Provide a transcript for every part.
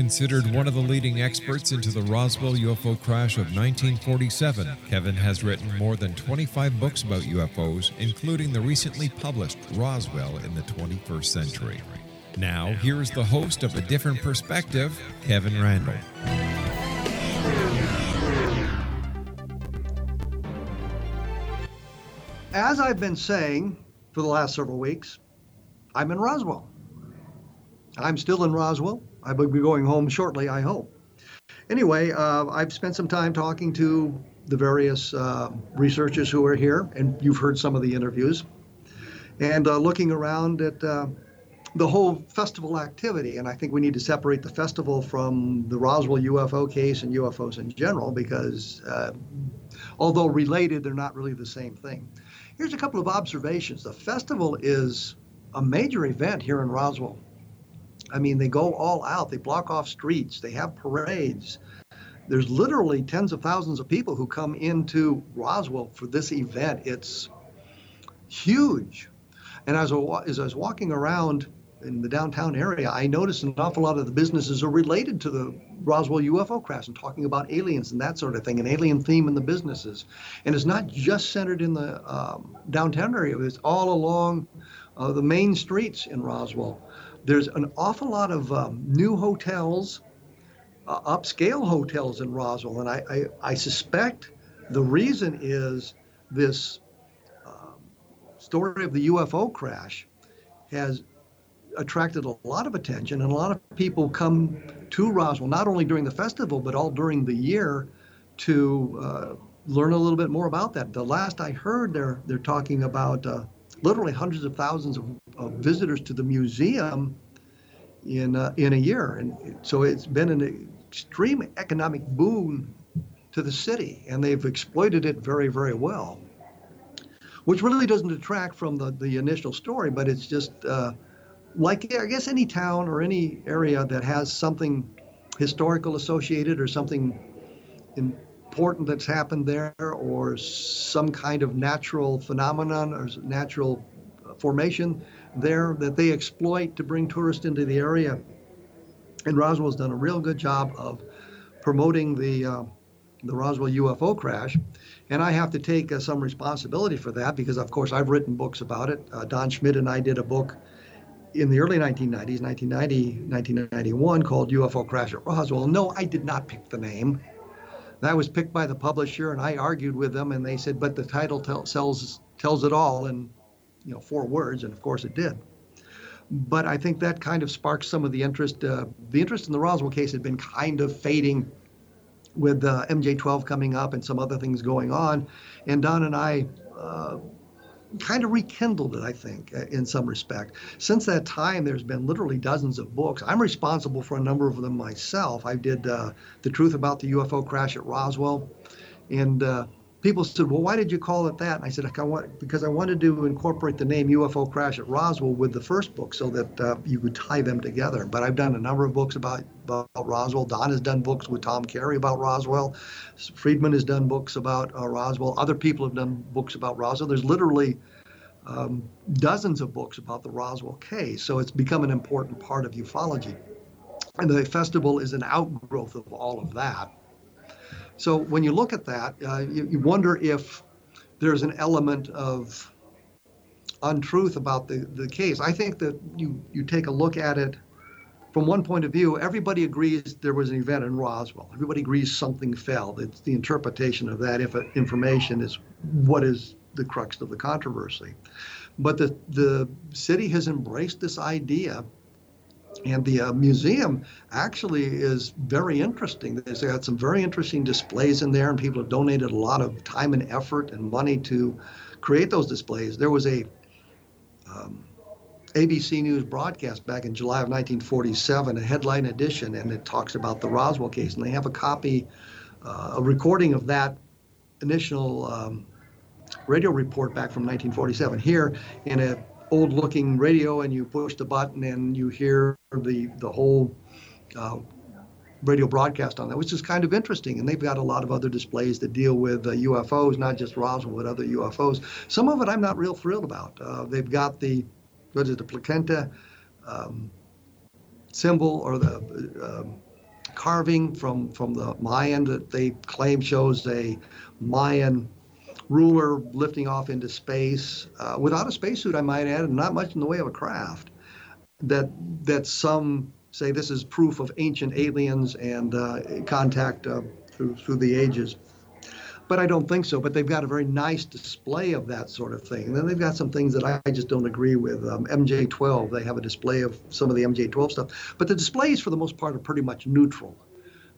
Considered one of the leading experts into the Roswell UFO crash of 1947, Kevin has written more than 25 books about UFOs, including the recently published Roswell in the 21st Century. Now, here is the host of A Different Perspective, Kevin Randle. As I've been saying for the last several weeks, I'm in Roswell. I'm still in Roswell. I will be going home shortly, I hope. Anyway, uh, I've spent some time talking to the various uh, researchers who are here, and you've heard some of the interviews, and uh, looking around at uh, the whole festival activity. And I think we need to separate the festival from the Roswell UFO case and UFOs in general because, uh, although related, they're not really the same thing. Here's a couple of observations. The festival is a major event here in Roswell. I mean, they go all out. They block off streets. They have parades. There's literally tens of thousands of people who come into Roswell for this event. It's huge. And as I, as I was walking around in the downtown area, I noticed an awful lot of the businesses are related to the Roswell UFO crash and talking about aliens and that sort of thing, an alien theme in the businesses. And it's not just centered in the um, downtown area, it's all along uh, the main streets in Roswell. There's an awful lot of um, new hotels, uh, upscale hotels in Roswell, and I, I, I, suspect the reason is this uh, story of the UFO crash has attracted a lot of attention, and a lot of people come to Roswell not only during the festival but all during the year to uh, learn a little bit more about that. The last I heard, they're they're talking about uh, literally hundreds of thousands of, of visitors to the museum in uh, in a year, and so it's been an extreme economic boon to the city, and they've exploited it very, very well. Which really doesn't detract from the, the initial story, but it's just uh, like I guess any town or any area that has something historical associated or something important that's happened there or some kind of natural phenomenon or natural formation there that they exploit to bring tourists into the area. And Roswell's done a real good job of promoting the uh, the Roswell UFO crash. And I have to take uh, some responsibility for that because, of course, I've written books about it. Uh, Don Schmitt and I did a book in the early 1990s, 1990, 1991, called UFO Crash at Roswell. No, I did not pick the name. That was picked by the publisher, and I argued with them, and they said, "But the title tell, tells tells it all in, you know, four words," and of course it did. But I think that kind of sparked some of the interest. Uh, the interest in the Roswell case had been kind of fading with uh, MJ12 coming up and some other things going on, and Don and I. Uh, kind of rekindled it, I think, uh, in some respect. Since that time, there's been literally dozens of books. I'm responsible for a number of them myself. I did uh, The Truth About the UFO Crash at Roswell. And uh, people said, well, why did you call it that? And I said, I want, because I wanted to incorporate the name UFO Crash at Roswell with the first book so that uh, you could tie them together. But I've done a number of books about, about Roswell. Don has done books with Tom Carey about Roswell. Friedman has done books about uh, Roswell. Other people have done books about Roswell. There's literally um, dozens of books about the Roswell case. So it's become an important part of ufology. And the festival is an outgrowth of all of that. So when you look at that, uh, you, you, wonder if there's an element of untruth about the, the case. I think that you, you take a look at it from one point of view, everybody agrees there was an event in Roswell. Everybody agrees something fell. It's the interpretation of that information is what is the crux of the controversy. But the, the city has embraced this idea and the uh, museum actually is very interesting. They've got some very interesting displays in there, and people have donated a lot of time and effort and money to create those displays. There was a um, ABC News broadcast back in July of 1947, a headline edition, and it talks about the Roswell case. And they have a copy, uh, a recording of that initial um, radio report back from 1947. Here, in a old looking radio and you push the button and you hear the the whole uh, radio broadcast on that, which is kind of interesting. And they've got a lot of other displays that deal with uh, UFOs, not just Roswell, but other UFOs. Some of it I'm not real thrilled about. Uh, they've got the what is it, the placenta um, symbol or the um, carving from from the Mayan that they claim shows a Mayan ruler lifting off into space uh, without a spacesuit, I might add, and not much in the way of a craft. That that some say this is proof of ancient aliens and uh, contact uh, through through the ages. But I don't think so. But they've got a very nice display of that sort of thing. And then they've got some things that I just don't agree with. Um, MJ12, they have a display of some of the MJ12 stuff. But the displays, for the most part, are pretty much neutral.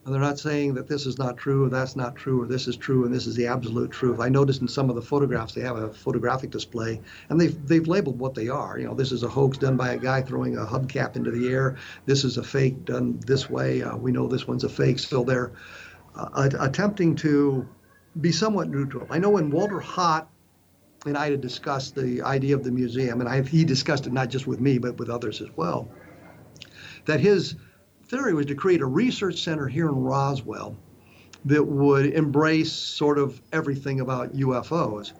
And they're not saying that this is not true, or that's not true, or this is true, and this is the absolute truth. I noticed in some of the photographs they have a photographic display, and they've they've labeled what they are. You know, this is a hoax done by a guy throwing a hubcap into the air. This is a fake done this way. Uh, we know this one's a fake. So they're uh, attempting to be somewhat neutral. I know when Walter Haut and I had discussed the idea of the museum, and I, he discussed it not just with me but with others as well, that his theory was to create a research center here in Roswell that would embrace sort of everything about UFOs.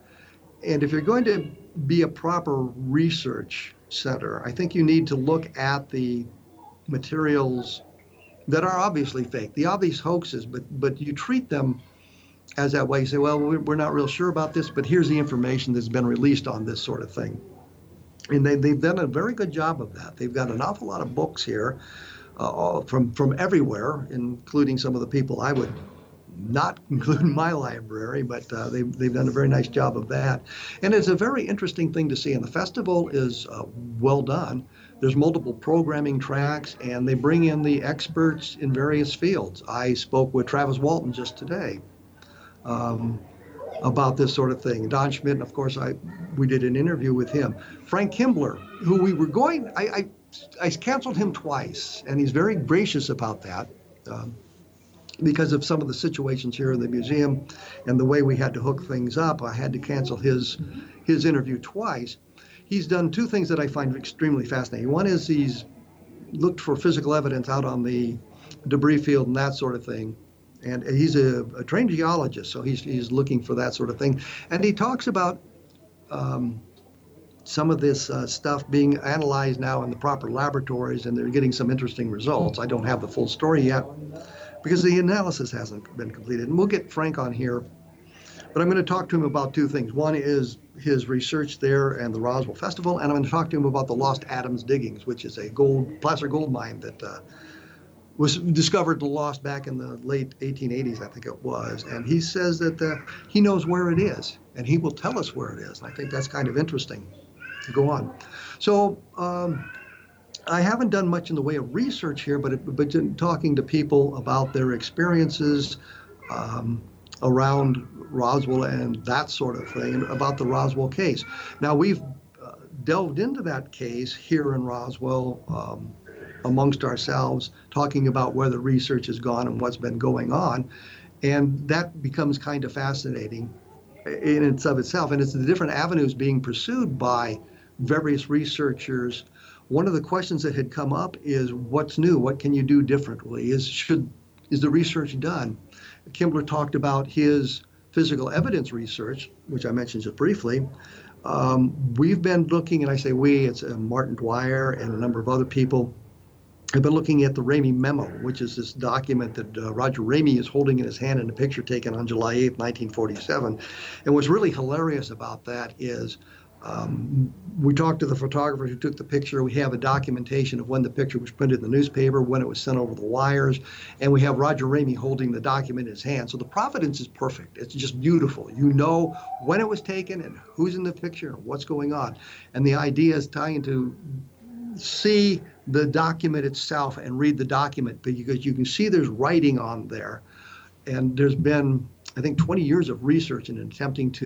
And if you're going to be a proper research center, I think you need to look at the materials that are obviously fake, the obvious hoaxes, but but you treat them as that way. You say, well, we're not real sure about this, but here's the information that's been released on this sort of thing. And they, they've done a very good job of that. They've got an awful lot of books here uh, from from everywhere, including some of the people I would not include in my library, but uh, they, they've done a very nice job of that. And it's a very interesting thing to see. And the festival is uh, well done. There's multiple programming tracks, and they bring in the experts in various fields. I spoke with Travis Walton just today um, about this sort of thing. Don Schmitt, of course, I we did an interview with him. Frank Kimbler, who we were going, I, I I canceled him twice, and he's very gracious about that. Um, because of some of the situations here in the museum and the way we had to hook things up, I had to cancel his his interview twice. He's done two things that I find extremely fascinating. One is he's looked for physical evidence out on the debris field and that sort of thing. And he's a, a trained geologist, so he's, he's looking for that sort of thing. And he talks about um, some of this uh, stuff being analyzed now in the proper laboratories, and they're getting some interesting results. I don't have the full story yet because the analysis hasn't been completed. And we'll get Frank on here. But I'm going to talk to him about two things. One is his research there and the Roswell Festival, and I'm going to talk to him about the Lost Adams diggings, which is a gold placer gold mine that uh, was discovered and lost back in the late 1880s, I think it was. And he says that uh, he knows where it is, and he will tell us where it is. And I think that's kind of interesting go on. So um, I haven't done much in the way of research here, but but talking to people about their experiences um, around Roswell and that sort of thing, about the Roswell case. Now we've uh, delved into that case here in Roswell. Um, amongst ourselves, talking about where the research has gone and what's been going on. And that becomes kind of fascinating in and of itself. And it's the different avenues being pursued by various researchers one of the questions that had come up is what's new? What can you do differently? Is should is the research done? Kimbler talked about his physical evidence research, which I mentioned just briefly. Um, we've been looking, and I say we, it's uh, Martin Dwyer and a number of other people have been looking at the Ramey memo, which is this document that uh, Roger Ramey is holding in his hand in a picture taken on July 8, 1947. And what's really hilarious about that is um, we talked to the photographer who took the picture. We have a documentation of when the picture was printed in the newspaper, when it was sent over the wires, and we have Roger Ramey holding the document in his hand. So the providence is perfect. It's just beautiful. You know when it was taken and who's in the picture and what's going on. And the idea is trying to see the document itself and read the document because you can see there's writing on there. And there's been, I think, 20 years of research in attempting to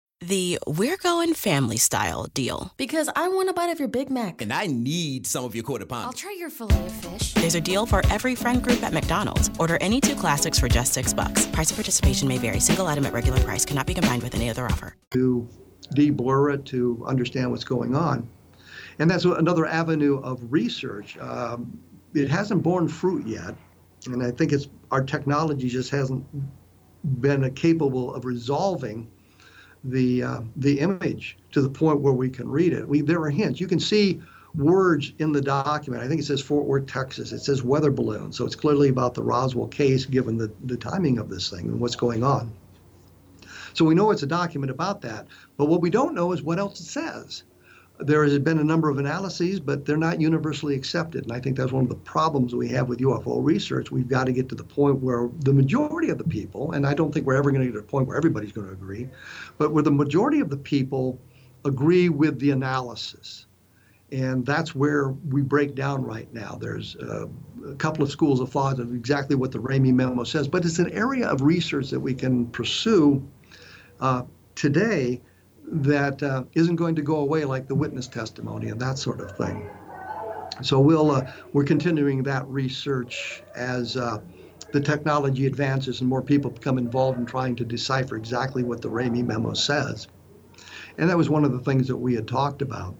The We're Going Family Style deal. Because I want a bite of your Big Mac. And I need some of your quarter pound. I'll try your filet of fish. There's a deal for every friend group at McDonald's. Order any two classics for just six bucks. Price of participation may vary. Single item at regular price cannot be combined with any other offer. To deblur it to understand what's going on. And that's another avenue of research. Um, it hasn't borne fruit yet, and I think it's our technology just hasn't been capable of resolving the uh, the image to the point where we can read it. We, there are hints. You can see words in the document. I think it says Fort Worth, Texas. It says weather balloon. So it's clearly about the Roswell case, given the, the timing of this thing and what's going on. So we know it's a document about that. But what we don't know is what else it says there has been a number of analyses, but they're not universally accepted. And I think that's one of the problems we have with UFO research. We've got to get to the point where the majority of the people, and I don't think we're ever going to get to a point where everybody's going to agree, but where the majority of the people agree with the analysis. And that's where we break down right now. There's uh, a couple of schools of thought of exactly what the Ramey memo says, but it's an area of research that we can pursue uh, today that uh, not going to go away like the witness testimony and that sort of thing. So we'll uh, we're continuing that research as uh, the technology advances and more people become involved in trying to decipher exactly what the Ramey memo says. And that was one of the things that we had talked about.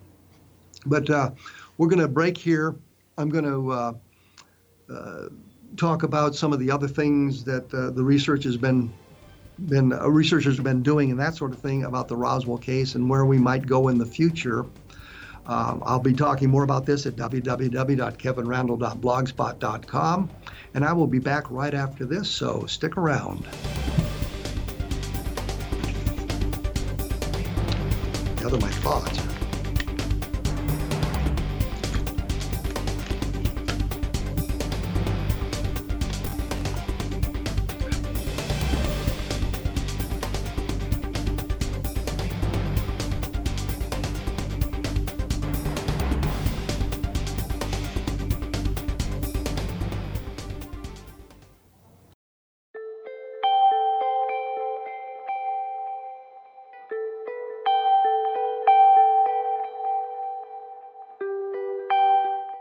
But uh, we're going to break here. I'm going to uh, uh, talk about some of the other things that the research has been been uh, researchers have been doing and that sort of thing about the Roswell case and where we might go in the future. Um, I'll be talking more about this at www.kevinrandle.blogspot.com, and I will be back right after this, so stick around. Gather my thoughts.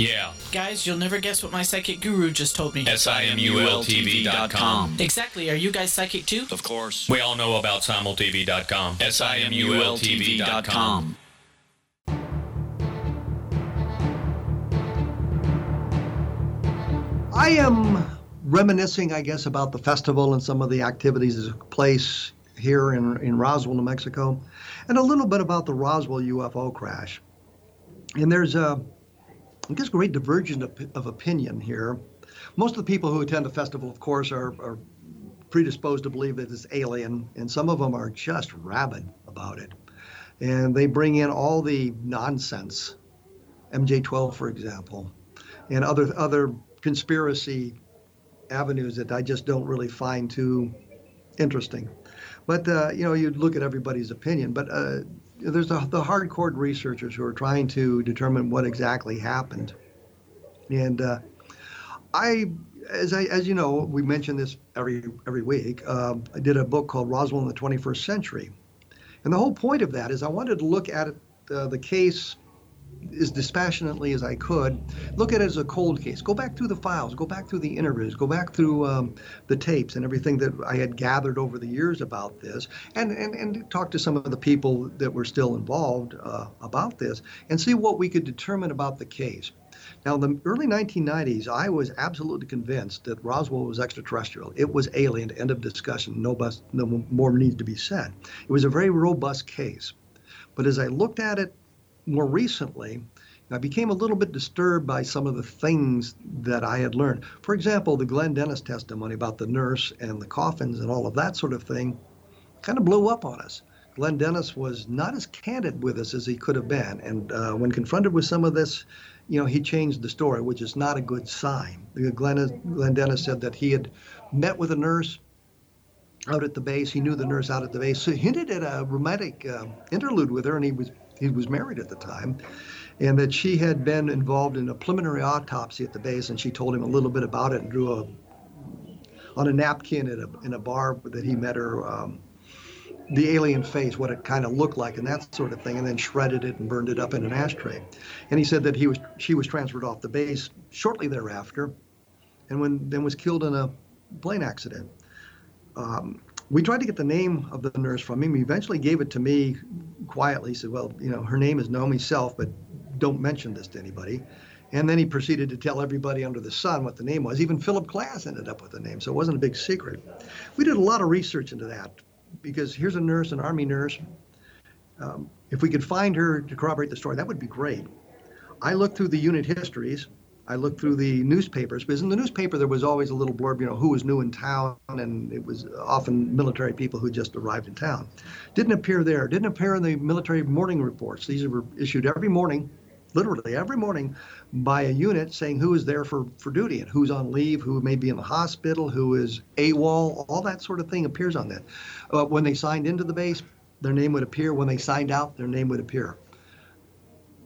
Yeah. Guys, you'll never guess what my psychic guru just told me. S-I-M-U-L-T-V.com. Exactly. Are you guys psychic too? Of course. We all know about simultv.com. S-I-M-U-L-T-V.com. I am reminiscing, I guess, about the festival and some of the activities that took place here in, in Roswell, New Mexico, and a little bit about the Roswell UFO crash. And there's a, I guess, great divergence of, of opinion here. Most of the people who attend the festival, of course, are, are predisposed to believe that it's alien, and some of them are just rabid about it. And they bring in all the nonsense, MJ12, for example, and other other conspiracy avenues that I just don't really find too interesting. But uh, you know, you look at everybody's opinion. But uh, there's the, the hardcore researchers who are trying to determine what exactly happened. And uh, I, as I, as you know, we mention this every every week. Um, I did a book called Roswell in the 21st Century, and the whole point of that is I wanted to look at uh, the case as dispassionately as I could, look at it as a cold case. Go back through the files, go back through the interviews, go back through um, the tapes and everything that I had gathered over the years about this, and, and, and talk to some of the people that were still involved uh, about this and see what we could determine about the case. Now, in the early 1990s, I was absolutely convinced that Roswell was extraterrestrial. It was alien. End of discussion. No, bus, no more needs to be said. It was a very robust case. But as I looked at it more recently, I became a little bit disturbed by some of the things that I had learned. For example, the Glenn Dennis testimony about the nurse and the coffins and all of that sort of thing kind of blew up on us. Glenn Dennis was not as candid with us as he could have been. And uh, when confronted with some of this, you know, he changed the story, which is not a good sign. Glenn, Glenn Dennis said that he had met with a nurse out at the base. He knew the nurse out at the base. So he hinted at a romantic uh, interlude with her, and he was he was married at the time, and that she had been involved in a preliminary autopsy at the base, and she told him a little bit about it and drew a on a napkin in a in a bar that he met her. Um, the alien face, what it kind of looked like, and that sort of thing, and then shredded it and burned it up in an ashtray. And he said that he was she was transferred off the base shortly thereafter, and when then was killed in a plane accident. Um, we tried to get the name of the nurse from him. He eventually gave it to me quietly. He said, "Well, you know, her name is Naomi Self, but don't mention this to anybody." And then he proceeded to tell everybody under the sun what the name was. Even Philip Klass ended up with the name, so it wasn't a big secret. We did a lot of research into that because here's a nurse, an army nurse. Um, if we could find her to corroborate the story, that would be great. I looked through the unit histories. I looked through the newspapers because in the newspaper there was always a little blurb, you know, who was new in town, and it was often military people who just arrived in town. Didn't appear there. Didn't appear in the military morning reports. These were issued every morning literally every morning by a unit saying who is there for, for duty and who's on leave, who may be in the hospital, who is AWOL, all that sort of thing appears on that. When they signed into the base, their name would appear. When they signed out, their name would appear.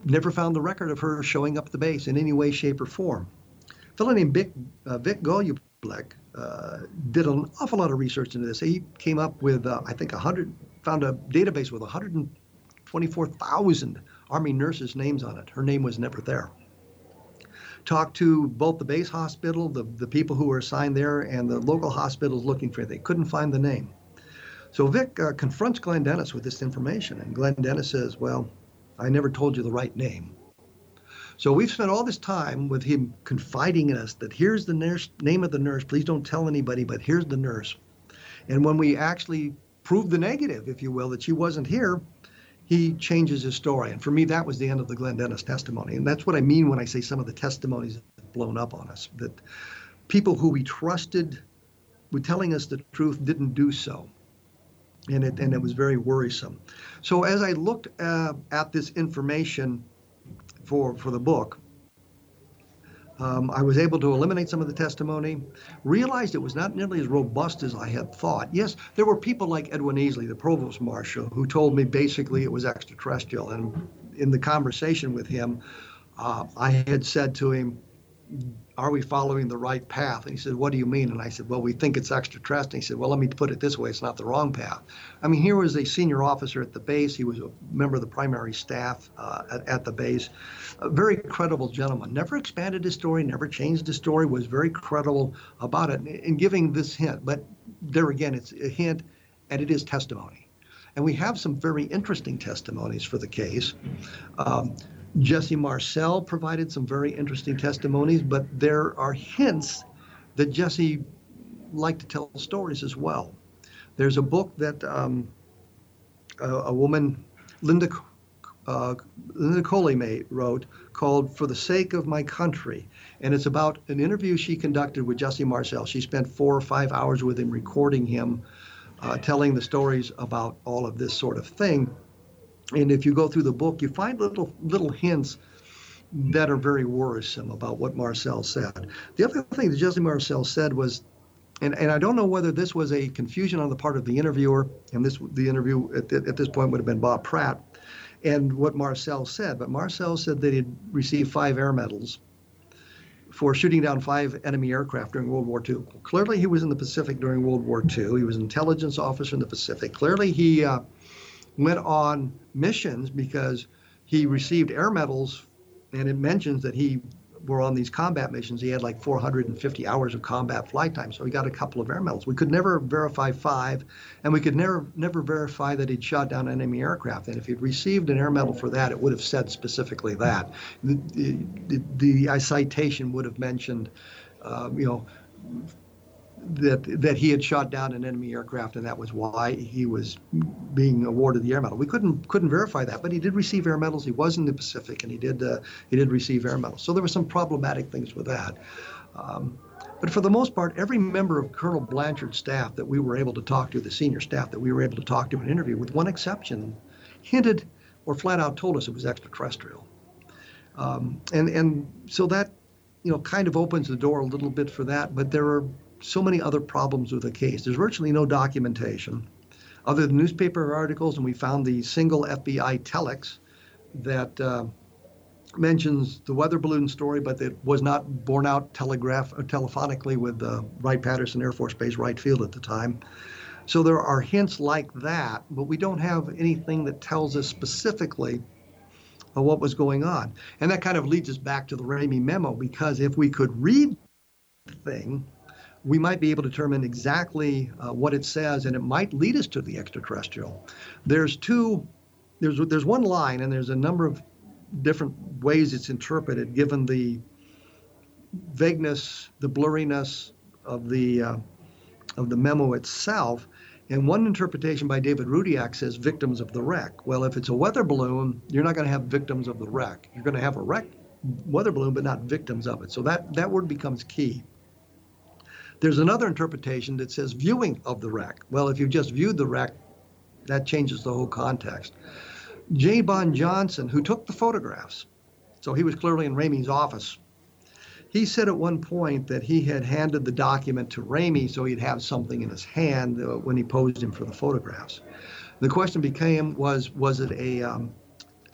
Never found the record of her showing up at the base in any way, shape, or form. A fellow named Vic, uh, Vic Golubic uh, did an awful lot of research into this. He came up with, uh, I think, 100, found a database with 124,000 Army nurses' names on it. Her name was never there. Talked to both the base hospital, the, the people who were assigned there, and the local hospitals looking for it. They couldn't find the name. So Vic uh, confronts Glenn Dennis with this information, and Glenn Dennis says, Well, I never told you the right name. So we've spent all this time with him confiding in us that here's the nurse, name of the nurse. Please don't tell anybody, but here's the nurse. And when we actually proved the negative, if you will, that she wasn't here, he changes his story. And for me, that was the end of the Glenn Dennis testimony. And that's what I mean when I say some of the testimonies have blown up on us. That people who we trusted were telling us the truth didn't do so. And it, and it was very worrisome. So as I looked uh, at this information for, for the book, um, I was able to eliminate some of the testimony, realized it was not nearly as robust as I had thought. Yes, there were people like Edwin Easley, the provost marshal, who told me basically it was extraterrestrial. And in the conversation with him, uh, I had said to him, are we following the right path? And he said, what do you mean? And I said, well, we think it's extraterrestrial. He said, well, let me put it this way. It's not the wrong path. I mean, here was a senior officer at the base. He was a member of the primary staff uh, at, at, the base. A very credible gentleman. Never expanded his story, never changed his story, was very credible about it in giving this hint. But there again, it's a hint and it is testimony. And we have some very interesting testimonies for the case. Um, Jesse Marcel provided some very interesting testimonies, but there are hints that Jesse liked to tell stories as well. There's a book that um, a, a, woman, Linda, uh, Linda Corley wrote called For the Sake of My Country. And it's about an interview she conducted with Jesse Marcel. She spent four or five hours with him recording him, uh, telling the stories about all of this sort of thing. And if you go through the book, you find little little hints that are very worrisome about what Marcel said. The other thing that Jesse Marcel said was, and, and I don't know whether this was a confusion on the part of the interviewer, and this the interview at, at this point would have been Bob Pratt, and what Marcel said. But Marcel said that he'd received five air medals for shooting down five enemy aircraft during World War II. Clearly, he was in the Pacific during World War II. He was an intelligence officer in the Pacific. Clearly, he uh, went on missions because he received air medals, and it mentions that he were on these combat missions. He had like 450 hours of combat flight time, so he got a couple of air medals. We could never verify five, and we could never never verify that he'd shot down enemy aircraft. And if he'd received an air medal for that, it would have said specifically that. The, the, the, the citation would have mentioned, uh, you know that that he had shot down an enemy aircraft and that was why he was being awarded the air medal. We couldn't couldn't verify that, but he did receive air medals. He was in the Pacific and he did uh, he did receive air medals. So there were some problematic things with that. Um, but for the most part, every member of Colonel Blanchard's staff that we were able to talk to, the senior staff that we were able to talk to and interview, with one exception, hinted or flat out told us it was extraterrestrial. Um, and and so that you know kind of opens the door a little bit for that. But there are so many other problems with the case. There's virtually no documentation other than newspaper articles, and we found the single FBI telex that uh, mentions the weather balloon story, but it was not borne out telegraph or telephonically with uh, Wright-Patterson Air Force Base, Wright Field at the time. So there are hints like that, but we don't have anything that tells us specifically what was going on. And that kind of leads us back to the Ramey memo, because if we could read the thing, we might be able to determine exactly uh, what it says, and it might lead us to the extraterrestrial. There's two, there's there's one line, and there's a number of different ways it's interpreted, given the vagueness, the blurriness of the uh, of the memo itself. And one interpretation by David Rudiak says victims of the wreck. Well, if it's a weather balloon, you're not going to have victims of the wreck. You're going to have a wreck weather balloon, but not victims of it. So that, that word becomes key. There's another interpretation that says viewing of the wreck. Well, if you just viewed the wreck, that changes the whole context. J. Bond Johnson, who took the photographs, So he was clearly in Ramey's office. He said at one point that he had handed the document to Ramey so he'd have something in his hand uh, when he posed him for the photographs. The question became was was it a um,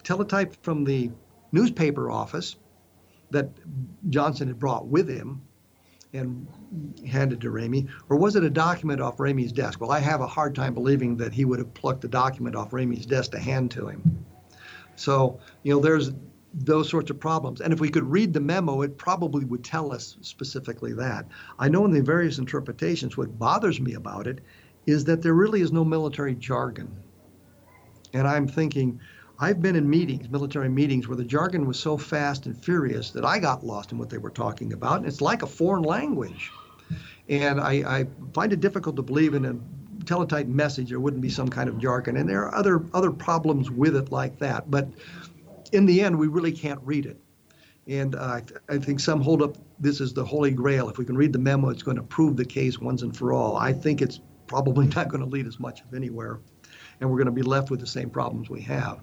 teletype from the newspaper office that Johnson had brought with him and handed to Ramey, or was it a document off Ramey's desk? Well, I have a hard time believing that he would have plucked the document off Ramey's desk to hand to him. So, you know, there's those sorts of problems. And if we could read the memo, it probably would tell us specifically that. I know in the various interpretations, what bothers me about it is that there really is no military jargon. And I'm thinking, I've been in meetings, military meetings, where the jargon was so fast and furious that I got lost in what they were talking about. And it's like a foreign language. And I, I find it difficult to believe in a teletype message there wouldn't be some kind of jargon. And there are other other problems with it like that. But in the end, we really can't read it. And uh, I think some hold up this is the holy grail. If we can read the memo, it's going to prove the case once and for all. I think it's probably not going to lead us much of anywhere. And we're going to be left with the same problems we have.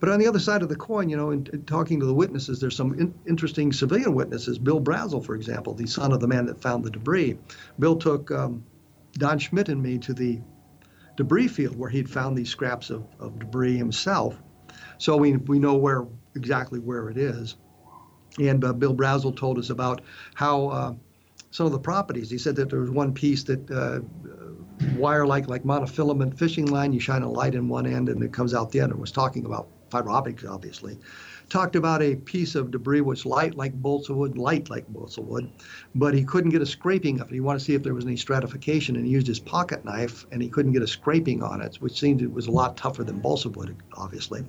But on the other side of the coin, you know, in, in talking to the witnesses, there's some in, interesting civilian witnesses. Bill Brazel, for example, the son of the man that found the debris. Bill took um, Don Schmitt and me to the debris field where he'd found these scraps of, of debris himself. So we, we know where exactly where it is. And uh, Bill Brazel told us about how uh, some of the properties. He said that there was one piece that uh, wire like like monofilament fishing line. You shine a light in one end and it comes out the other. Was talking about fiber optics, obviously. Talked about a piece of debris which light like bolts of wood, light like bolts of wood, but he couldn't get a scraping of it. He wanted to see if there was any stratification, and he used his pocket knife, and he couldn't get a scraping on it, which seemed it was a lot tougher than balsa wood, obviously.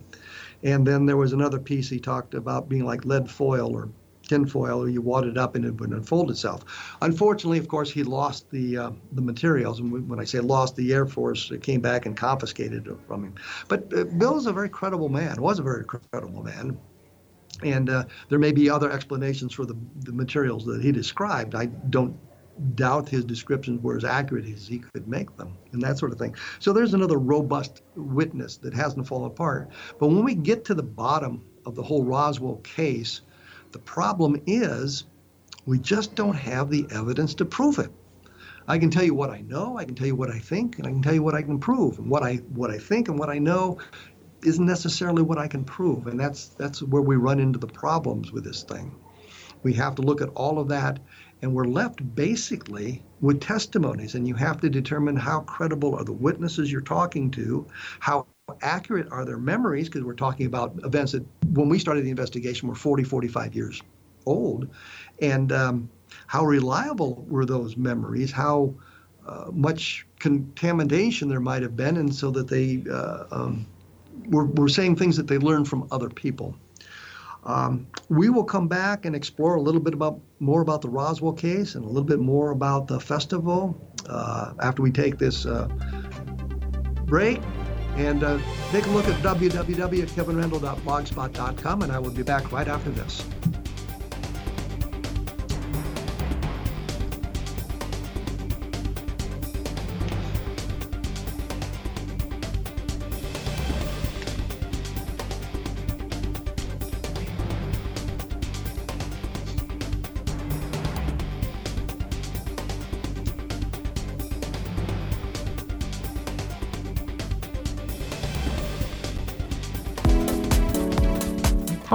And then there was another piece he talked about being like lead foil or tinfoil, or you wad it up and it would unfold itself. Unfortunately, of course, he lost the uh, the materials, and when I say lost, the Air Force came back and confiscated it from him. But uh, Bill is a very credible man. Was a very credible man. And uh, there may be other explanations for the, the materials that he described. I don't doubt his descriptions were as accurate as he could make them and that sort of thing. So there's another robust witness that hasn't fallen apart. But when we get to the bottom of the whole Roswell case, the problem is we just don't have the evidence to prove it. I can tell you what I know, I can tell you what I think, and I can tell you what I can prove. And what I what I think and what I know isn't necessarily what I can prove. And that's that's where we run into the problems with this thing. We have to look at all of that and we're left basically with testimonies and you have to determine how credible are the witnesses you're talking to, how accurate are their memories because we're talking about events that when we started the investigation were 40 45 years old. And um, how reliable were those memories? How uh, much contamination there might have been and so that they uh, um, were, were saying things that they learned from other people. Um, we will come back and explore a little bit about more about the Roswell case and a little bit more about the festival uh, after we take this uh, break. And uh, take a look at www.kevinrandle.blogspot.com, and I will be back right after this.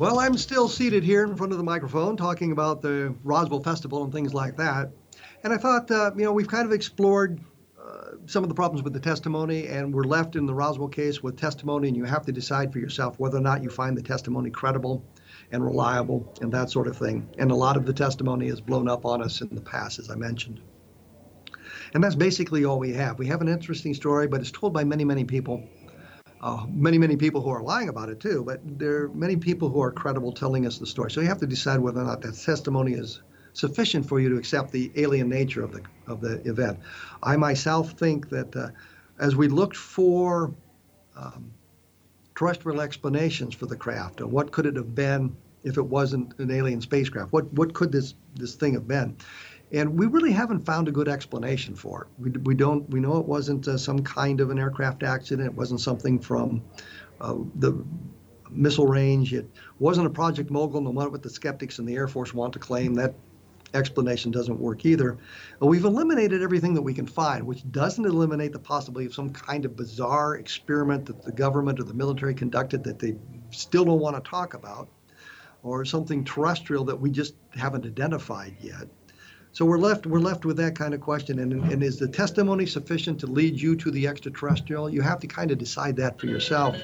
Well, I'm still seated here in front of the microphone talking about the Roswell Festival and things like that. And I thought, uh, you know, we've kind of explored uh, some of the problems with the testimony, and we're left in the Roswell case with testimony, and you have to decide for yourself whether or not you find the testimony credible and reliable and that sort of thing. And a lot of the testimony has blown up on us in the past, as I mentioned. And that's basically all we have. We have an interesting story, but it's told by many, many people uh, many, many people who are lying about it too, but there are many people who are credible telling us the story. So you have to decide whether or not that testimony is sufficient for you to accept the alien nature of the of the event. I myself think that uh, as we looked for um, terrestrial explanations for the craft, and what could it have been if it wasn't an alien spacecraft? What what could this this thing have been? And we really haven't found a good explanation for it. We, we don't we know it wasn't uh, some kind of an aircraft accident. It wasn't something from uh, the missile range. It wasn't a Project Mogul, no matter what the skeptics in the Air Force want to claim. That explanation doesn't work either. We've eliminated everything that we can find, which doesn't eliminate the possibility of some kind of bizarre experiment that the government or the military conducted that they still don't want to talk about, or something terrestrial that we just haven't identified yet. So we're left we're left with that kind of question, and, and is the testimony sufficient to lead you to the extraterrestrial? You have to kind of decide that for yourself.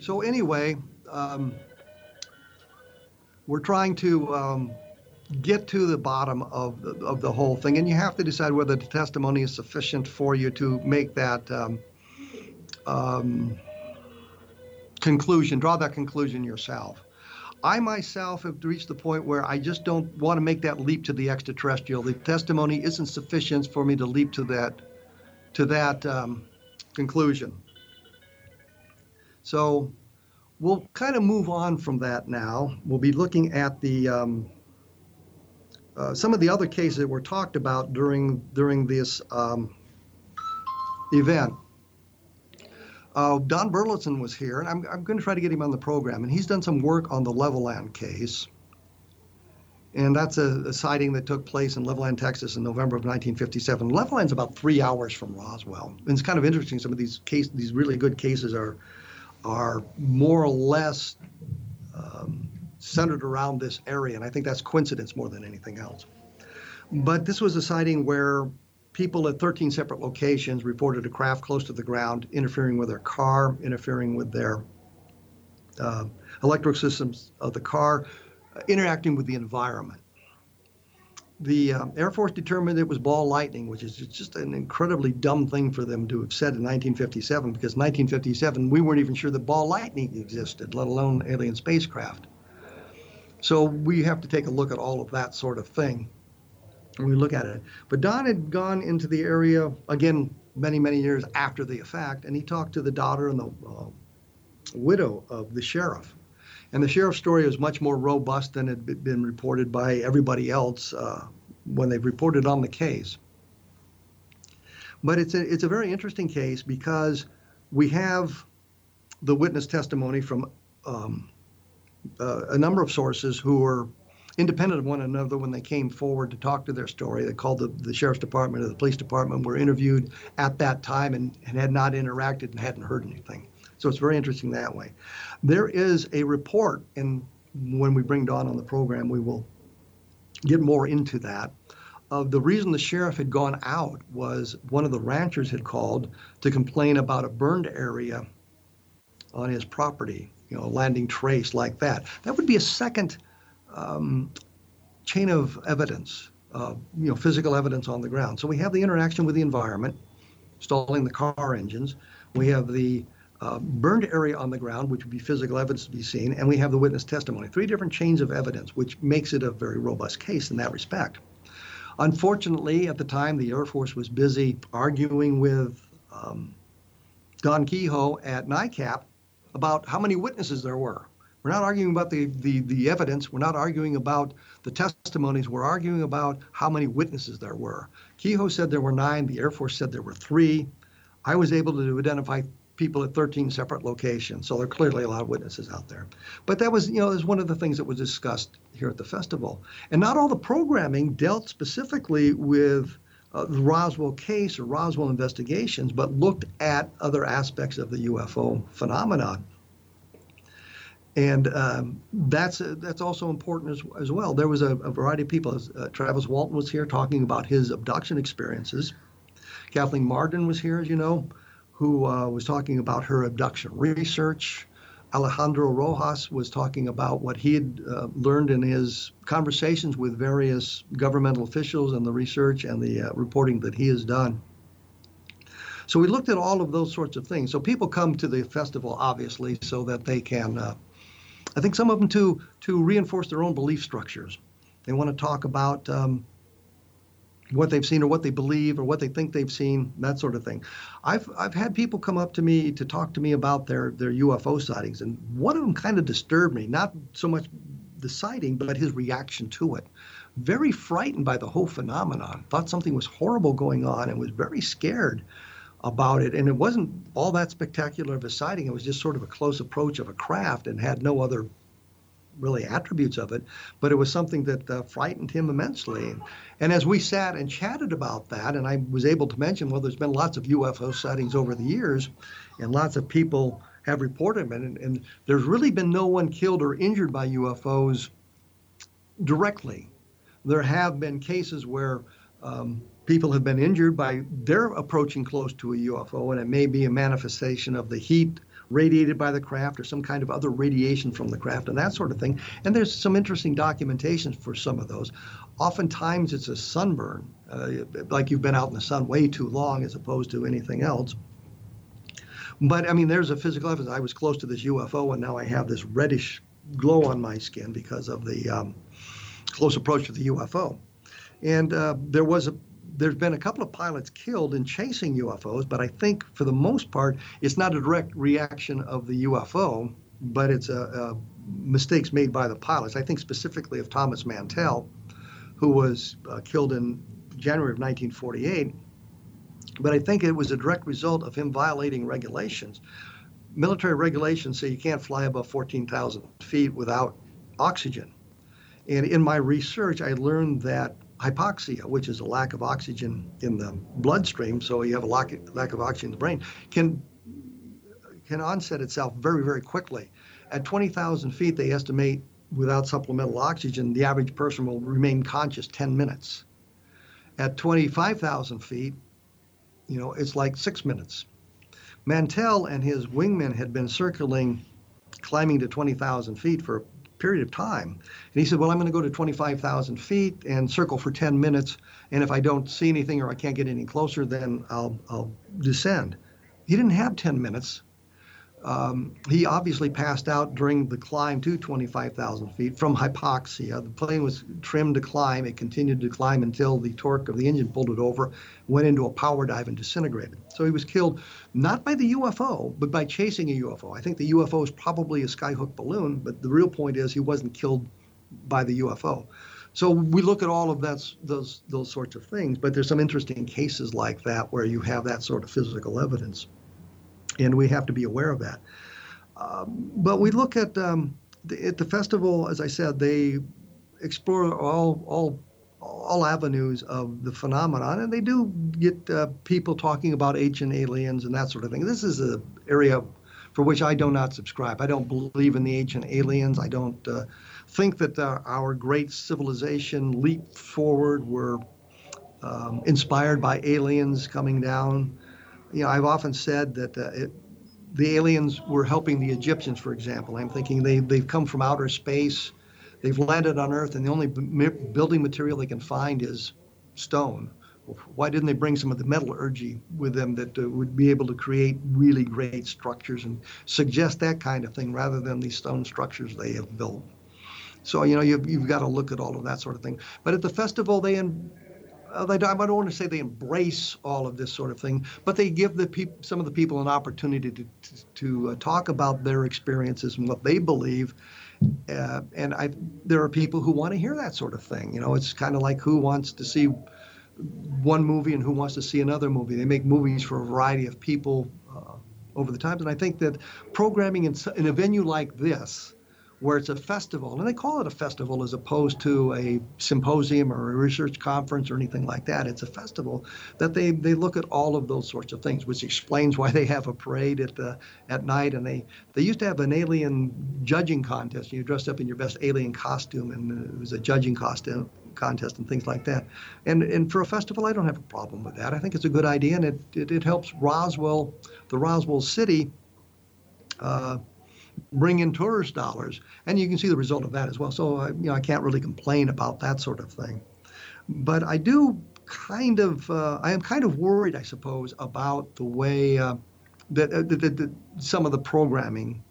So anyway, um, we're trying to um, get to the bottom of the, of the whole thing, and you have to decide whether the testimony is sufficient for you to make that. Um, um conclusion, draw that conclusion yourself. I myself have reached the point where I just don't want to make that leap to the extraterrestrial. The testimony isn't sufficient for me to leap to that to that um, conclusion. So we'll kind of move on from that now. We'll be looking at the um, uh, some of the other cases that were talked about during during this um, event. Uh, Don Burleson was here, and I'm, I'm going to try to get him on the program. And he's done some work on the Levelland case. And that's a, a sighting that took place in Levelland, Texas in November of 1957. Levelland's about three hours from Roswell. And it's kind of interesting. Some of these case, these really good cases are, are more or less um, centered around this area. And I think that's coincidence more than anything else. But this was a sighting where people at 13 separate locations reported a craft close to the ground interfering with their car, interfering with their uh, electric systems of the car, uh, interacting with the environment. The um, Air Force determined it was ball lightning, which is just an incredibly dumb thing for them to have said in 1957, because 1957 we weren't even sure that ball lightning existed, let alone alien spacecraft. So we have to take a look at all of that sort of thing we look at it. But Don had gone into the area again many, many years after the fact, and he talked to the daughter and the uh, widow of the sheriff. And the sheriff's story was much more robust than had been reported by everybody else uh, when they reported on the case. But it's a, it's a very interesting case because we have the witness testimony from um, uh, a number of sources who were independent of one another when they came forward to talk to their story. They called the, the sheriff's department or the police department, were interviewed at that time and, and had not interacted and hadn't heard anything. So it's very interesting that way. There is a report, and when we bring Don on the program, we will get more into that, uh, the reason the sheriff had gone out was one of the ranchers had called to complain about a burned area on his property, you know, landing trace like that. That would be a second um, chain of evidence, uh, you know, physical evidence on the ground. So we have the interaction with the environment, stalling the car engines. We have the uh, burned area on the ground, which would be physical evidence to be seen, and we have the witness testimony. Three different chains of evidence, which makes it a very robust case in that respect. Unfortunately, at the time, the Air Force was busy arguing with um, Don Keyhoe at NICAP about how many witnesses there were. We're not arguing about the, the, the evidence. We're not arguing about the testimonies. We're arguing about how many witnesses there were. Keyhoe said there were nine. The Air Force said there were three. I was able to identify people at 13 separate locations. So there are clearly a lot of witnesses out there. But that was, you know, is one of the things that was discussed here at the festival. And not all the programming dealt specifically with uh, the Roswell case or Roswell investigations, but looked at other aspects of the UFO phenomenon. And um, that's that's also important as, as well. There was a, a variety of people. Uh, Travis Walton was here talking about his abduction experiences. Kathleen Marden was here, as you know, who uh, was talking about her abduction research. Alejandro Rojas was talking about what he had uh, learned in his conversations with various governmental officials and the research and the uh, reporting that he has done. So we looked at all of those sorts of things. So people come to the festival, obviously, so that they can, uh, I think some of them to, to reinforce their own belief structures. They want to talk about um, what they've seen or what they believe or what they think they've seen, that sort of thing. I've I've had people come up to me to talk to me about their their UFO sightings, and one of them kind of disturbed me. Not so much the sighting, but his reaction to it. Very frightened by the whole phenomenon. Thought something was horrible going on, and was very scared about it. And it wasn't all that spectacular of a sighting. It was just sort of a close approach of a craft, and had no other really attributes of it, but it was something that uh, frightened him immensely. And as we sat and chatted about that, and I was able to mention, well, there's been lots of UFO sightings over the years, and lots of people have reported them, and, and there's really been no one killed or injured by UFOs directly. There have been cases where um, people have been injured by their approaching close to a UFO, and it may be a manifestation of the heat radiated by the craft or some kind of other radiation from the craft and that sort of thing. And there's some interesting documentation for some of those. Oftentimes it's a sunburn, uh, like you've been out in the sun way too long as opposed to anything else. But I mean, there's a physical evidence. I was close to this UFO and now I have this reddish glow on my skin because of the um, close approach to the UFO. And uh, there was a there's been a couple of pilots killed in chasing UFOs, but I think for the most part, it's not a direct reaction of the UFO, but it's a, a mistakes made by the pilots. I think specifically of Thomas Mantell, who was uh, killed in January of 1948. But I think it was a direct result of him violating regulations. Military regulations say you can't fly above 14,000 feet without oxygen. And in my research, I learned that hypoxia, which is a lack of oxygen in the bloodstream, so you have a lack, lack of oxygen in the brain, can can onset itself very, very quickly. At 20,000 feet, they estimate without supplemental oxygen, the average person will remain conscious 10 minutes. At 25,000 feet, you know, it's like six minutes. Mantell and his wingmen had been circling, climbing to 20,000 feet for period of time. And he said, Well, I'm going to go to 25,000 feet and circle for 10 minutes. And if I don't see anything or I can't get any closer, then I'll, I'll descend. He didn't have 10 minutes. Um, he obviously passed out during the climb to 25,000 feet from hypoxia. The plane was trimmed to climb. It continued to climb until the torque of the engine pulled it over, went into a power dive and disintegrated. So he was killed not by the UFO, but by chasing a UFO. I think the UFO is probably a skyhook balloon, but the real point is he wasn't killed by the UFO. So we look at all of that, those those sorts of things, but there's some interesting cases like that where you have that sort of physical evidence and we have to be aware of that. Um, but we look at um, the, at the festival, as I said, they explore all all all avenues of the phenomenon, and they do get uh, people talking about ancient aliens and that sort of thing. This is an area for which I do not subscribe. I don't believe in the ancient aliens. I don't uh, think that uh, our great civilization leaped forward. We're um, inspired by aliens coming down. You know, I've often said that uh, it, the aliens were helping the Egyptians, for example. I'm thinking they, they've come from outer space, they've landed on Earth, and the only b- building material they can find is stone. Why didn't they bring some of the metallurgy with them that uh, would be able to create really great structures and suggest that kind of thing rather than these stone structures they have built? So, you know, you've, you've got to look at all of that sort of thing. But at the festival, they, in, uh, they I don't want to say they embrace all of this sort of thing, but they give the peop- some of the people an opportunity to, to, to uh, talk about their experiences and what they believe. Uh, and I, there are people who want to hear that sort of thing. You know, it's kind of like who wants to see one movie and who wants to see another movie. They make movies for a variety of people uh, over the times, and I think that programming in, in a venue like this where it's a festival, and they call it a festival as opposed to a symposium or a research conference or anything like that. It's a festival that they, they look at all of those sorts of things, which explains why they have a parade at the at night. And they they used to have an alien judging contest. You dressed up in your best alien costume, and it was a judging costume contest and things like that. And and for a festival, I don't have a problem with that. I think it's a good idea, and it it, it helps Roswell, the Roswell city. Uh, bring in tourist dollars, and you can see the result of that as well. So uh, you know, I can't really complain about that sort of thing. But I do kind of, uh, I am kind of worried, I suppose, about the way uh, that, uh, that, that, some of the programming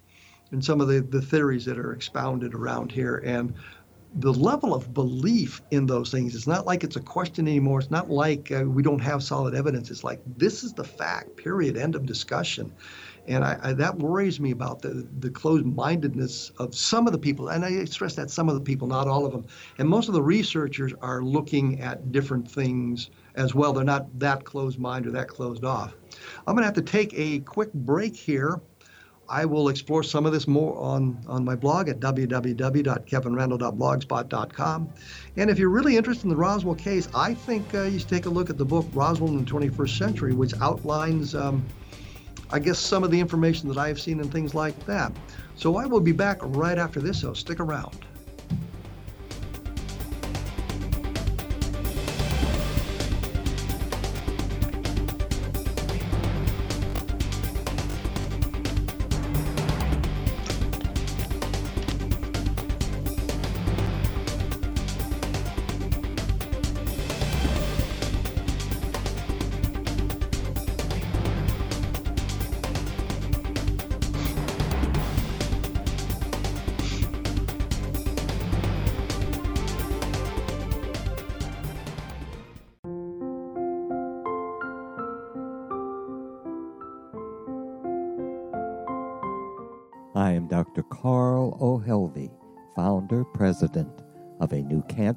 and some of the, the theories that are expounded around here and the level of belief in those things it's not like it's a question anymore it's not like uh, we don't have solid evidence it's like this is the fact period end of discussion and I, I, that worries me about the, the closed mindedness of some of the people. And I stress that some of the people, not all of them. And most of the researchers are looking at different things as well. They're not that closed minded or that closed off. I'm going to have to take a quick break here. I will explore some of this more on, on my blog at www.kevinrandle.blogspot.com. And if you're really interested in the Roswell case, I think uh, you should take a look at the book Roswell in the 21st Century, which outlines. Um, I guess, some of the information that I've seen and things like that. So I will be back right after this, so stick around.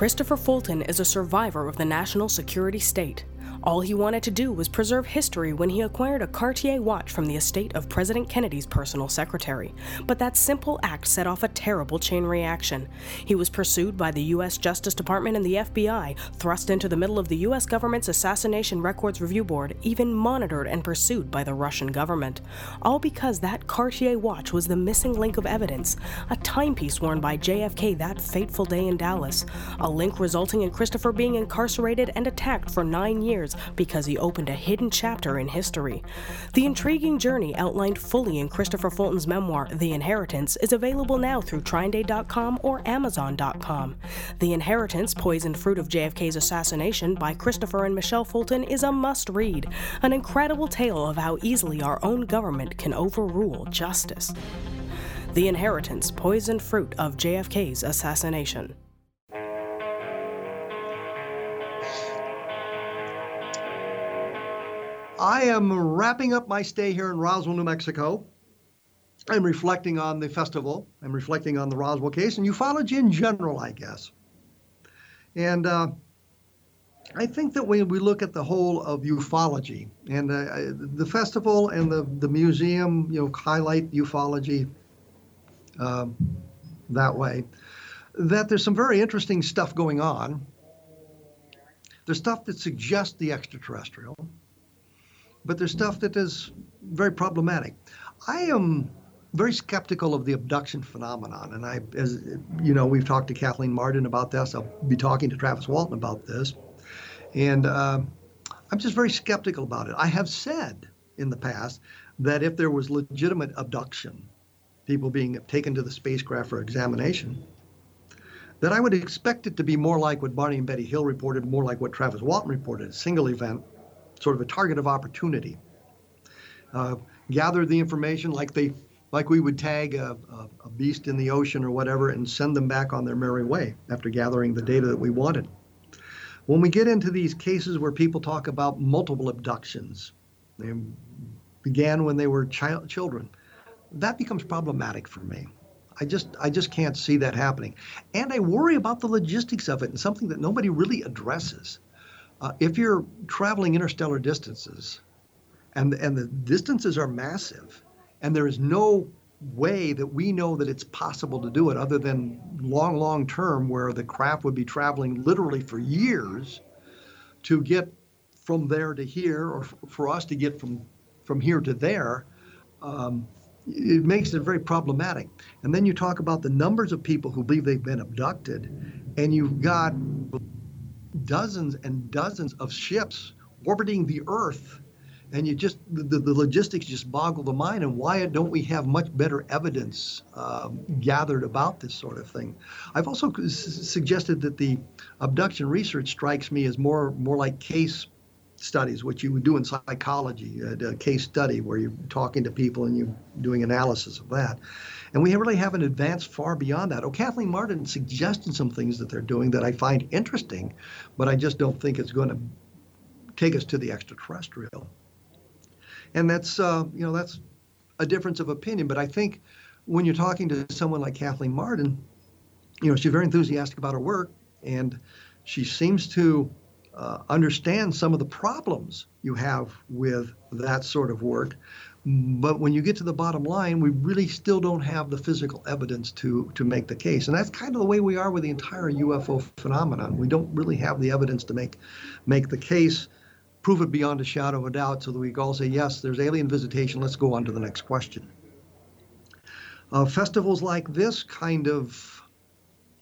Christopher Fulton is a survivor of the national security state. All he wanted to do was preserve history when he acquired a Cartier watch from the estate of President Kennedy's personal secretary. But that simple act set off a terrible chain reaction. He was pursued by the U.S. Justice Department and the FBI, thrust into the middle of the U.S. government's Assassination Records Review Board, even monitored and pursued by the Russian government. All because that Cartier watch was the missing link of evidence, a timepiece worn by JFK that fateful day in Dallas, a link resulting in Christopher being incarcerated and attacked for nine years because he opened a hidden chapter in history. The intriguing journey outlined fully in Christopher Fulton's memoir, The Inheritance, is available now through TrineDay.com or Amazon.com. The Inheritance, Poisoned Fruit of JFK's Assassination by Christopher and Michelle Fulton, is a must read, an incredible tale of how easily our own government can overrule justice. The Inheritance, Poisoned Fruit of JFK's Assassination. I am wrapping up my stay here in Roswell, New Mexico. I'm reflecting on the festival. I'm reflecting on the Roswell case and ufology in general, I guess. And uh, I think that when we look at the whole of ufology and uh, the festival and the, the museum, you know, highlight ufology um, that way, that there's some very interesting stuff going on. There's stuff that suggests the extraterrestrial but there's stuff that is very problematic. I am very skeptical of the abduction phenomenon, and I, as you know, we've talked to Kathleen Marden about this. I'll be talking to Travis Walton about this, and uh, I'm just very skeptical about it. I have said in the past that if there was legitimate abduction, people being taken to the spacecraft for examination, that I would expect it to be more like what Barney and Betty Hill reported, more like what Travis Walton reported, a single event sort of a target of opportunity. Uh, gather the information like they like we would tag a, a, a, beast in the ocean or whatever and send them back on their merry way after gathering the data that we wanted. When we get into these cases where people talk about multiple abductions, they began when they were child, children, that becomes problematic for me. I just I just can't see that happening. And I worry about the logistics of it and something that nobody really addresses. Uh, if you're traveling interstellar distances, and and the distances are massive, and there is no way that we know that it's possible to do it other than long, long term, where the craft would be traveling literally for years to get from there to here, or f- for us to get from from here to there. Um, it makes it very problematic. And then you talk about the numbers of people who believe they've been abducted, and you've got dozens and dozens of ships orbiting the Earth. And you just the, the logistics just boggle the mind. And why don't we have much better evidence um, gathered about this sort of thing? I've also suggested that the abduction research strikes me as more more like case studies, which you would do in psychology, a, case study where you're talking to people and you're doing analysis of that. And we really haven't advanced far beyond that. Oh, Kathleen Marden suggested some things that they're doing that I find interesting, but I just don't think it's going to take us to the extraterrestrial. And that's, uh, you know, that's a difference of opinion. But I think when you're talking to someone like Kathleen Marden, you know, she's very enthusiastic about her work, and she seems to uh, understand some of the problems you have with that sort of work. But when you get to the bottom line, we really still don't have the physical evidence to, to make the case. And that's kind of the way we are with the entire UFO phenomenon. We don't really have the evidence to make, make the case, prove it beyond a shadow of a doubt, so that we can all say, yes, there's alien visitation. Let's go on to the next question. Uh, festivals like this kind of,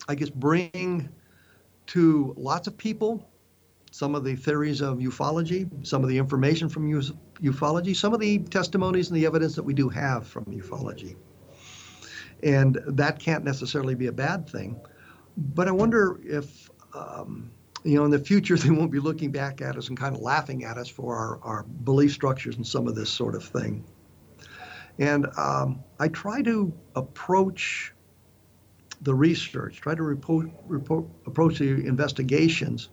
I guess, bring to lots of people some of the theories of ufology, some of the information from ufology, some of the testimonies and the evidence that we do have from ufology. And that can't necessarily be a bad thing. But I wonder if, um, you know, in the future they won't be looking back at us and kind of laughing at us for our, our belief structures and some of this sort of thing. And um, I try to approach the research, try to report, report, approach the investigations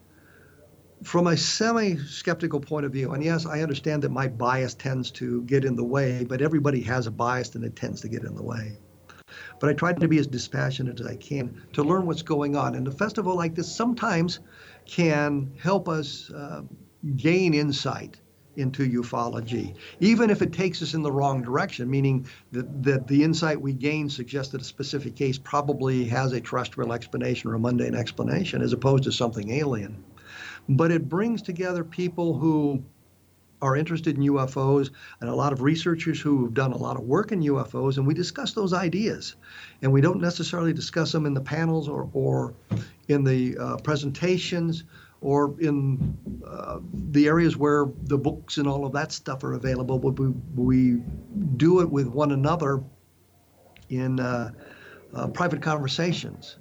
from a semi skeptical point of view, and yes, I understand that my bias tends to get in the way, but everybody has a bias and it tends to get in the way. but I try to be as dispassionate as I can to learn what's going on. And a festival like this sometimes can help us uh, gain insight into ufology, even if it takes us in the wrong direction, meaning that, that the insight we gain suggests that a specific case probably has a terrestrial explanation or a mundane explanation as opposed to something alien. But it brings together people who are interested in UFOs and a lot of researchers who have done a lot of work in UFOs, and we discuss those ideas. And we don't necessarily discuss them in the panels or, or in the uh, presentations or in uh, the areas where the books and all of that stuff are available, but we, we do it with one another in uh, uh private conversations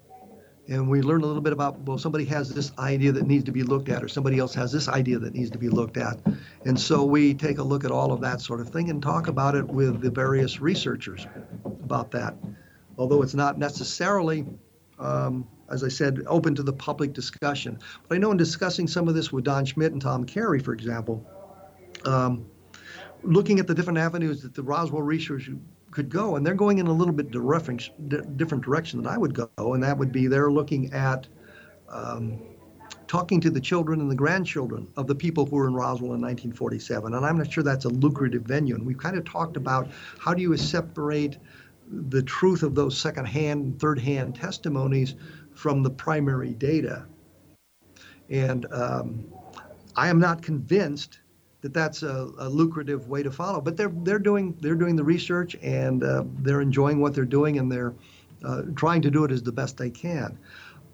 and we learn a little bit about well somebody has this idea that needs to be looked at or somebody else has this idea that needs to be looked at. And so we take a look at all of that sort of thing and talk about it with the various researchers about that. Although it's not necessarily um, as i said open to the public discussion. But i know in discussing some of this with don schmitt and tom carey for example um, looking at the different avenues that the roswell research could go, and they're going in a little bit different direction than I would go, and that would be they're looking at um, talking to the children and the grandchildren of the people who were in Roswell in 1947, and I'm not sure that's a lucrative venue. And we've kind of talked about how do you separate the truth of those second-hand, third-hand testimonies from the primary data, and um, I am not convinced that that's a, a, lucrative way to follow. But they're they're doing they're doing the research and uh, they're enjoying what they're doing and they're uh, trying to do it as the best they can.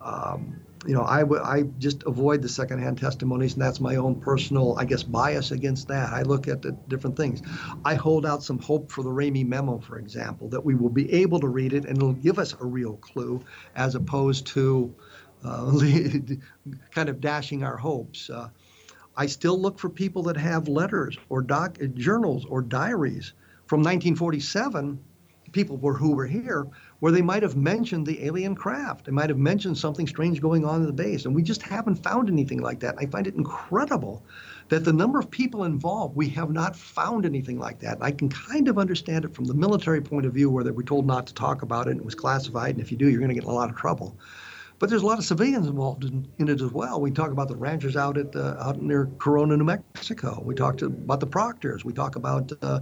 Um, you know, I, w- I just avoid the secondhand testimonies, and that's my own personal, I guess, bias against that. I look at the different things. I hold out some hope for the Ramey memo, for example, that we will be able to read it and it'll give us a real clue, as opposed to uh, kind of dashing our hopes. Uh, I still look for people that have letters or doc, journals or diaries from 1947, people were, who were here, where they might have mentioned the alien craft. They might have mentioned something strange going on in the base. And we just haven't found anything like that. I find it incredible that the number of people involved, we have not found anything like that. I can kind of understand it from the military point of view, where they were told not to talk about it and it was classified. And if you do, you're going to get in a lot of trouble. But there's a lot of civilians involved in, in it as well. We talk about the ranchers out at out near Corona, New Mexico. We talked about the Proctors. We talk about uh,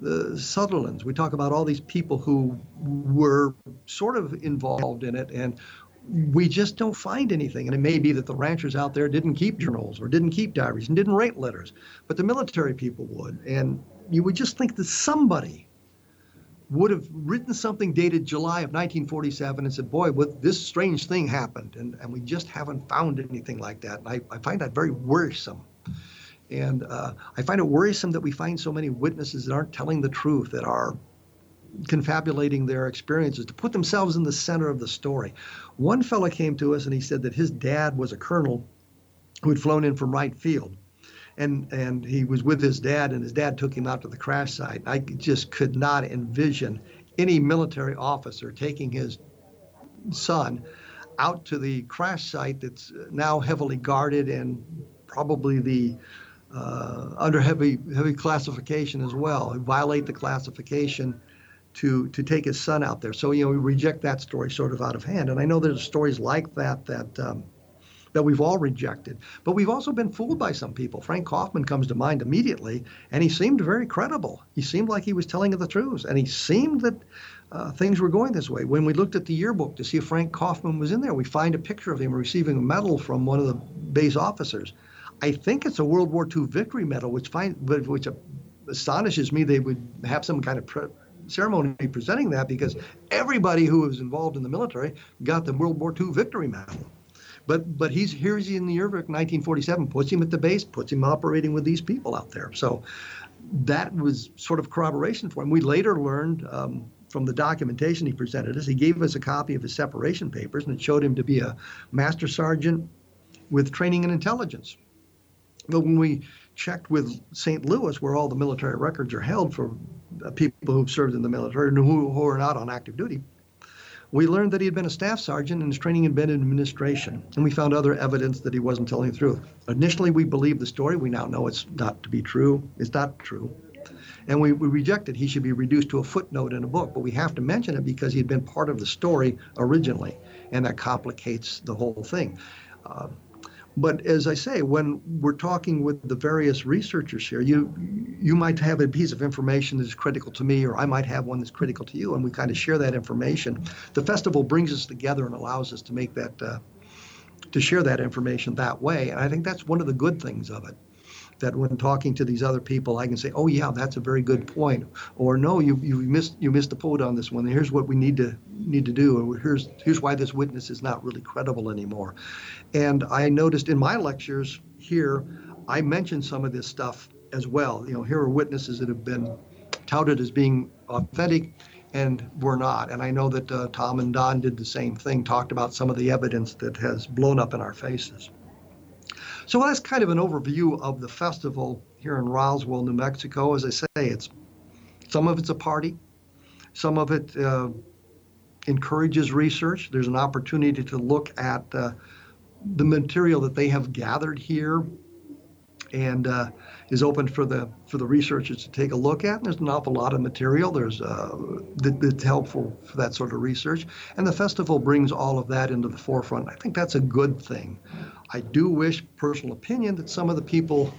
the Sutherlands. We talk about all these people who were sort of involved in it, and we just don't find anything. And it may be that the ranchers out there didn't keep journals or didn't keep diaries and didn't write letters, but the military people would. And you would just think that somebody would have written something dated July of 1947 and said, boy, with this strange thing happened. And, and we just haven't found anything like that. And I, I find that very worrisome. And uh, I find it worrisome that we find so many witnesses that aren't telling the truth, that are confabulating their experiences to put themselves in the center of the story. One fellow came to us and he said that his dad was a colonel who had flown in from Wright Field and and he was with his dad, and his dad took him out to the crash site. I just could not envision any military officer taking his son out to the crash site that's now heavily guarded and probably the uh, under heavy heavy classification as well. Violate the classification to to take his son out there. So you know we reject that story sort of out of hand. And I know there's stories like that that um, that we've all rejected. But we've also been fooled by some people. Frank Kaufman comes to mind immediately, and he seemed very credible. He seemed like he was telling the truth, and he seemed that uh, things were going this way. When we looked at the yearbook to see if Frank Kaufman was in there, we find a picture of him receiving a medal from one of the base officers. I think it's a World War II victory medal, which find, which astonishes me. They would have some kind of pre- ceremony presenting that because everybody who was involved in the military got the World War II victory medal. But but he's here's in the yearbook 1947, puts him at the base, puts him operating with these people out there. So that was sort of corroboration for him. We later learned um, from the documentation he presented us, he gave us a copy of his separation papers, and it showed him to be a master sergeant with training in intelligence. But when we checked with St. Louis, where all the military records are held for uh, people who've served in the military and who, who are not on active duty, we learned that he had been a staff sergeant and his training had been in administration, and we found other evidence that he wasn't telling the truth. Initially, we believed the story. We now know it's not to be true. It's not true. and we, we rejected he should be reduced to a footnote in a book. But we have to mention it because he had been part of the story originally, and that complicates the whole thing. Uh, but as I say, when we're talking with the various researchers here, you you might have a piece of information that's critical to me, or I might have one that's critical to you, and we kind of share that information. The festival brings us together and allows us to make that uh, to share that information that way, and I think that's one of the good things of it that when talking to these other people, I can say, "Oh yeah, that's a very good point," or "No, you you missed you missed the point on this one. Here's what we need to need to do, or here's here's why this witness is not really credible anymore." And I noticed in my lectures here, I mentioned some of this stuff as well. You know, here are witnesses that have been touted as being authentic and were not. And I know that uh, Tom and Don did the same thing, talked about some of the evidence that has blown up in our faces. So that's kind of an overview of the festival here in Roswell, New Mexico. As I say, it's some of it's a party, some of it uh, encourages research. There's an opportunity to look at uh, the material that they have gathered here, and uh, is open for the for the researchers to take a look at. And there's an awful lot of material. There's uh, that, that's helpful for that sort of research, and the festival brings all of that into the forefront. I think that's a good thing. I do wish, personal opinion, that some of the people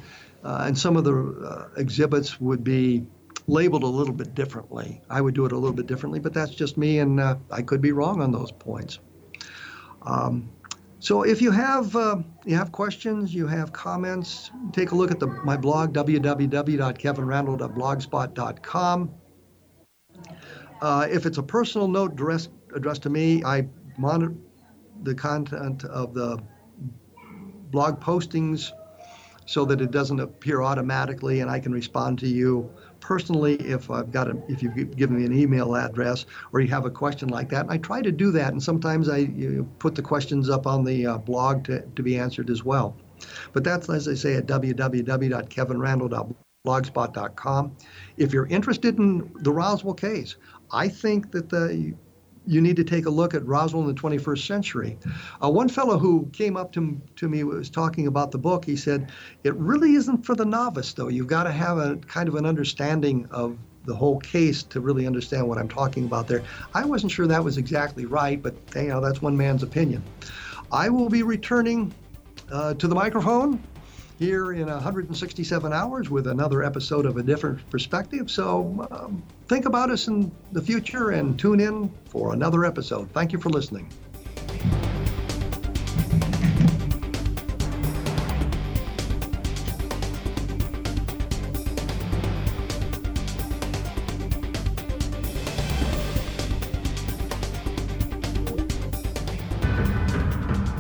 uh, and some of the uh, exhibits would be labeled a little bit differently. I would do it a little bit differently, but that's just me, and uh, I could be wrong on those points. Um, so if you have uh, you have questions, you have comments, take a look at the, my blog www.kevinrandle.blogspot.com. Uh, if it's a personal note addressed, addressed to me, I monitor the content of the blog postings so that it doesn't appear automatically and I can respond to you personally if I've got a, if you've given me an email address or you have a question like that. And I try to do that and sometimes I put the questions up on the uh, blog to, to be answered as well. But that's, as I say, at www.kevinrandle.blogspot.com. If you're interested in the Roswell case, I think that the you need to take a look at Roswell in the 21st century. Uh, one fellow who came up to, to me was talking about the book. He said, It really isn't for the novice, though. You've got to have a kind of an understanding of the whole case to really understand what I'm talking about there. I wasn't sure that was exactly right, but you know, that's one man's opinion. I will be returning uh, to the microphone here in 167 hours with another episode of a different perspective. So um, think about us in the future and tune in for another episode. Thank you for listening.